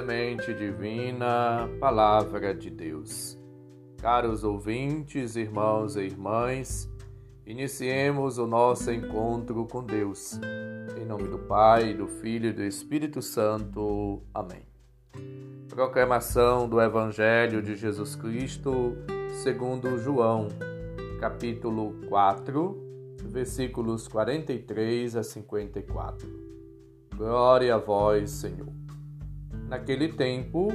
Semente Divina, Palavra de Deus. Caros ouvintes, irmãos e irmãs, iniciemos o nosso encontro com Deus. Em nome do Pai, do Filho e do Espírito Santo. Amém. Proclamação do Evangelho de Jesus Cristo, segundo João, capítulo 4, versículos 43 a 54. Glória a vós, Senhor. Naquele tempo,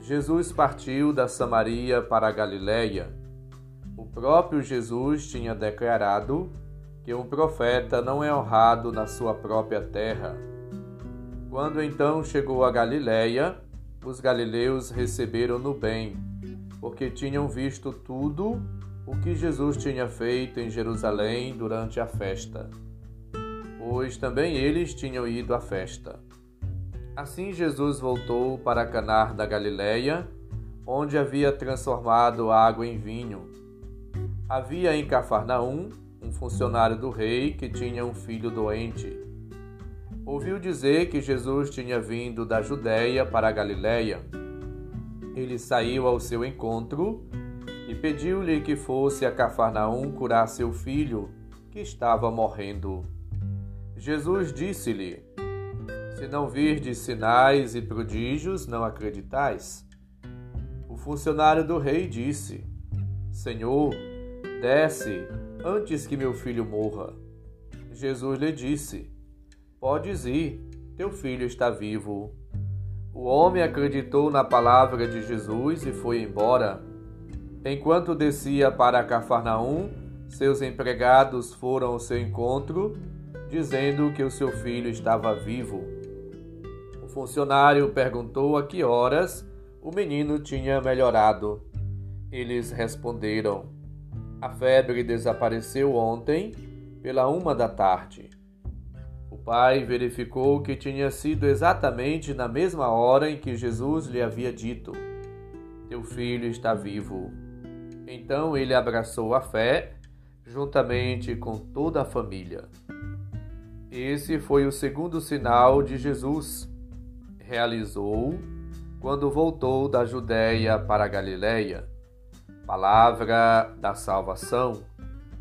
Jesus partiu da Samaria para a Galiléia. O próprio Jesus tinha declarado que um profeta não é honrado na sua própria terra. Quando então chegou a Galiléia, os galileus receberam-no bem, porque tinham visto tudo o que Jesus tinha feito em Jerusalém durante a festa, pois também eles tinham ido à festa. Assim Jesus voltou para Canar da Galileia, onde havia transformado água em vinho. Havia em Cafarnaum um funcionário do rei que tinha um filho doente. Ouviu dizer que Jesus tinha vindo da Judéia para a Galileia. Ele saiu ao seu encontro e pediu-lhe que fosse a Cafarnaum curar seu filho, que estava morrendo. Jesus disse-lhe: Se não virdes sinais e prodígios, não acreditais. O funcionário do rei disse: Senhor, desce antes que meu filho morra. Jesus lhe disse: Podes ir, teu filho está vivo. O homem acreditou na palavra de Jesus e foi embora. Enquanto descia para Cafarnaum, seus empregados foram ao seu encontro, dizendo que o seu filho estava vivo. Funcionário perguntou a que horas o menino tinha melhorado. Eles responderam: A febre desapareceu ontem, pela uma da tarde. O pai verificou que tinha sido exatamente na mesma hora em que Jesus lhe havia dito: Teu filho está vivo. Então ele abraçou a fé juntamente com toda a família. Esse foi o segundo sinal de Jesus. Realizou quando voltou da Judéia para a Galiléia. Palavra da salvação.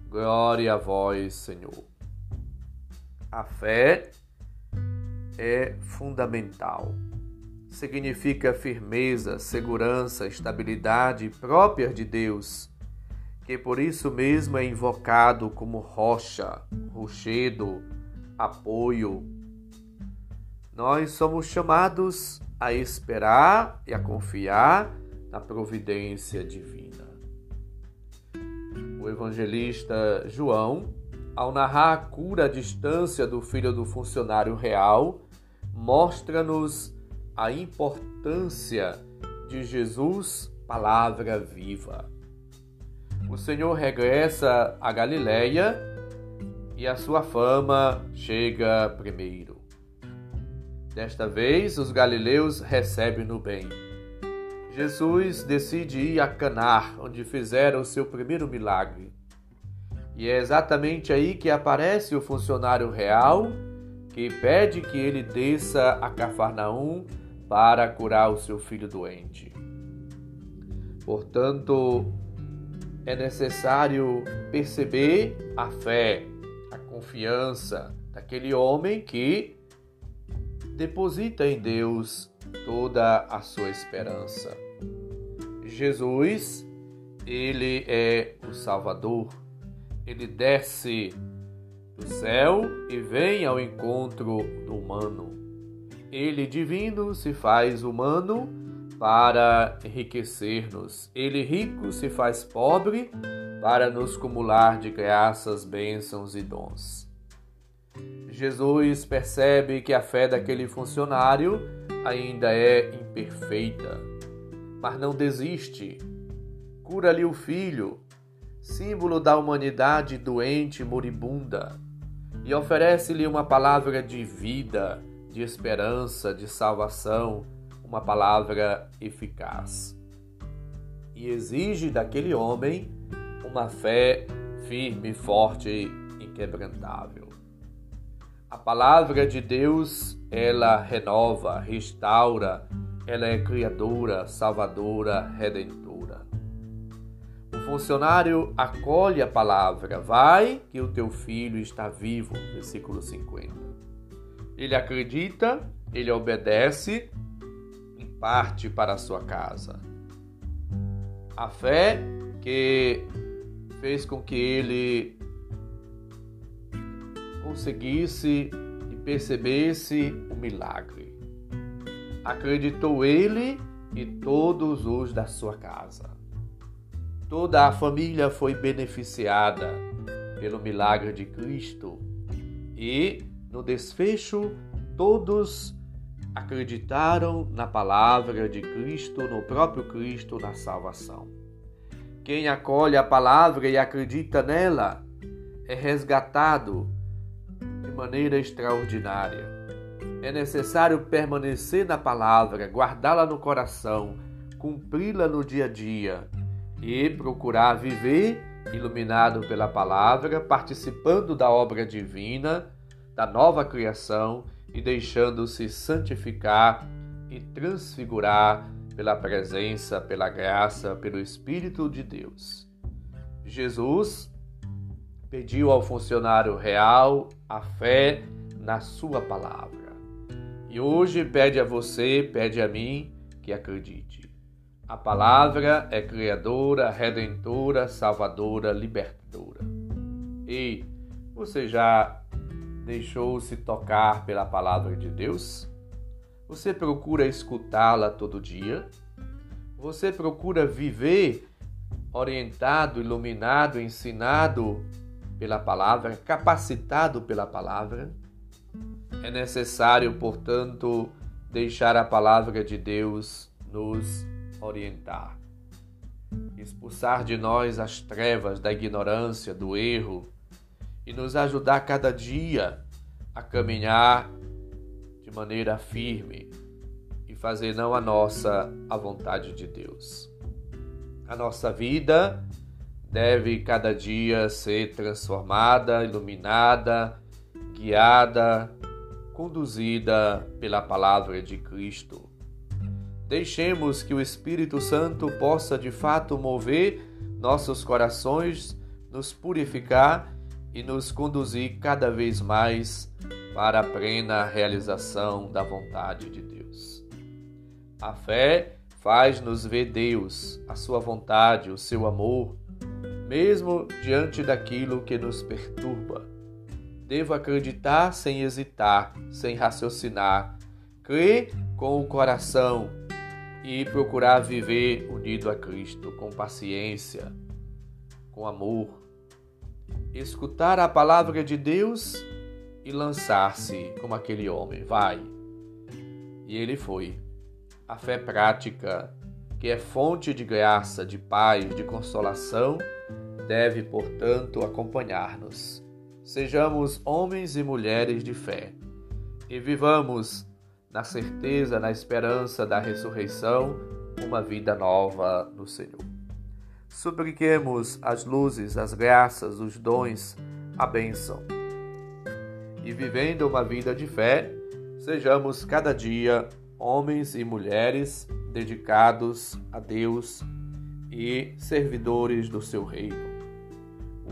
Glória a vós, Senhor. A fé é fundamental significa firmeza, segurança, estabilidade própria de Deus, que por isso mesmo é invocado como rocha, rochedo, apoio. Nós somos chamados a esperar e a confiar na providência divina. O evangelista João, ao narrar a cura à distância do filho do funcionário real, mostra-nos a importância de Jesus, palavra viva. O Senhor regressa a Galiléia e a sua fama chega primeiro. Desta vez, os galileus recebem-no bem. Jesus decide ir a Canar, onde fizeram o seu primeiro milagre. E é exatamente aí que aparece o funcionário real que pede que ele desça a Cafarnaum para curar o seu filho doente. Portanto, é necessário perceber a fé, a confiança daquele homem que deposita em Deus toda a sua esperança. Jesus, ele é o Salvador. Ele desce do céu e vem ao encontro do humano. Ele divino se faz humano para enriquecer-nos. Ele rico se faz pobre para nos cumular de graças, bênçãos e dons. Jesus percebe que a fé daquele funcionário ainda é imperfeita, mas não desiste. Cura-lhe o filho, símbolo da humanidade doente e moribunda, e oferece-lhe uma palavra de vida de esperança, de salvação, uma palavra eficaz. E exige daquele homem uma fé firme, forte e inquebrantável. A palavra de Deus, ela renova, restaura, ela é criadora, salvadora, redentora. O funcionário acolhe a palavra, vai que o teu filho está vivo, versículo 50. Ele acredita, ele obedece e parte para a sua casa. A fé que fez com que ele conseguisse e percebesse o milagre. Acreditou ele e todos os da sua casa. Toda a família foi beneficiada pelo milagre de Cristo e, no desfecho, todos acreditaram na palavra de Cristo, no próprio Cristo, na salvação. Quem acolhe a palavra e acredita nela é resgatado maneira extraordinária. É necessário permanecer na palavra, guardá-la no coração, cumpri-la no dia a dia e procurar viver iluminado pela palavra, participando da obra divina, da nova criação e deixando-se santificar e transfigurar pela presença, pela graça, pelo Espírito de Deus. Jesus pediu ao funcionário real a fé na sua palavra. E hoje pede a você, pede a mim que acredite. A palavra é criadora, redentora, salvadora, libertadora. E você já deixou-se tocar pela palavra de Deus? Você procura escutá-la todo dia? Você procura viver orientado, iluminado, ensinado pela palavra, capacitado pela palavra? É necessário, portanto, deixar a palavra de Deus nos orientar, expulsar de nós as trevas da ignorância, do erro e nos ajudar cada dia a caminhar de maneira firme e fazer não a nossa a vontade de Deus. A nossa vida deve cada dia ser transformada, iluminada, guiada, conduzida pela palavra de Cristo Deixemos que o Espírito Santo possa de fato mover nossos corações, nos purificar e nos conduzir cada vez mais para a plena realização da vontade de Deus. A fé faz-nos ver Deus, a sua vontade, o seu amor, mesmo diante daquilo que nos perturba. Devo acreditar sem hesitar, sem raciocinar, crer com o coração e procurar viver unido a Cristo com paciência, com amor, escutar a palavra de Deus e lançar-se como aquele homem. Vai. E ele foi. A fé prática, que é fonte de graça, de paz, de consolação, deve, portanto, acompanhar-nos. Sejamos homens e mulheres de fé e vivamos na certeza, na esperança da ressurreição, uma vida nova no Senhor. Supliquemos as luzes, as graças, os dons, a bênção. E vivendo uma vida de fé, sejamos cada dia homens e mulheres dedicados a Deus e servidores do seu reino.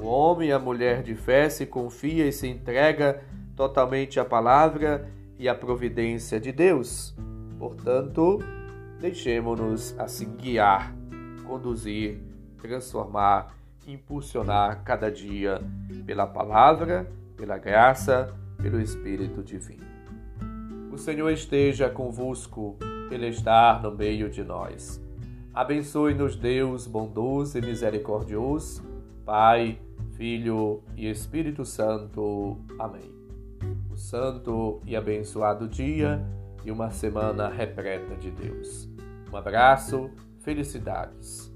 O homem e a mulher de fé se confia e se entrega totalmente à palavra e a providência de Deus. Portanto, deixemos-nos assim guiar, conduzir, transformar, impulsionar cada dia pela palavra, pela graça, pelo Espírito Divino. O Senhor esteja convosco, Ele está no meio de nós. Abençoe-nos, Deus bondoso e misericordioso, Pai, Filho e Espírito Santo. Amém santo e abençoado dia e uma semana repleta de Deus. Um abraço, felicidades.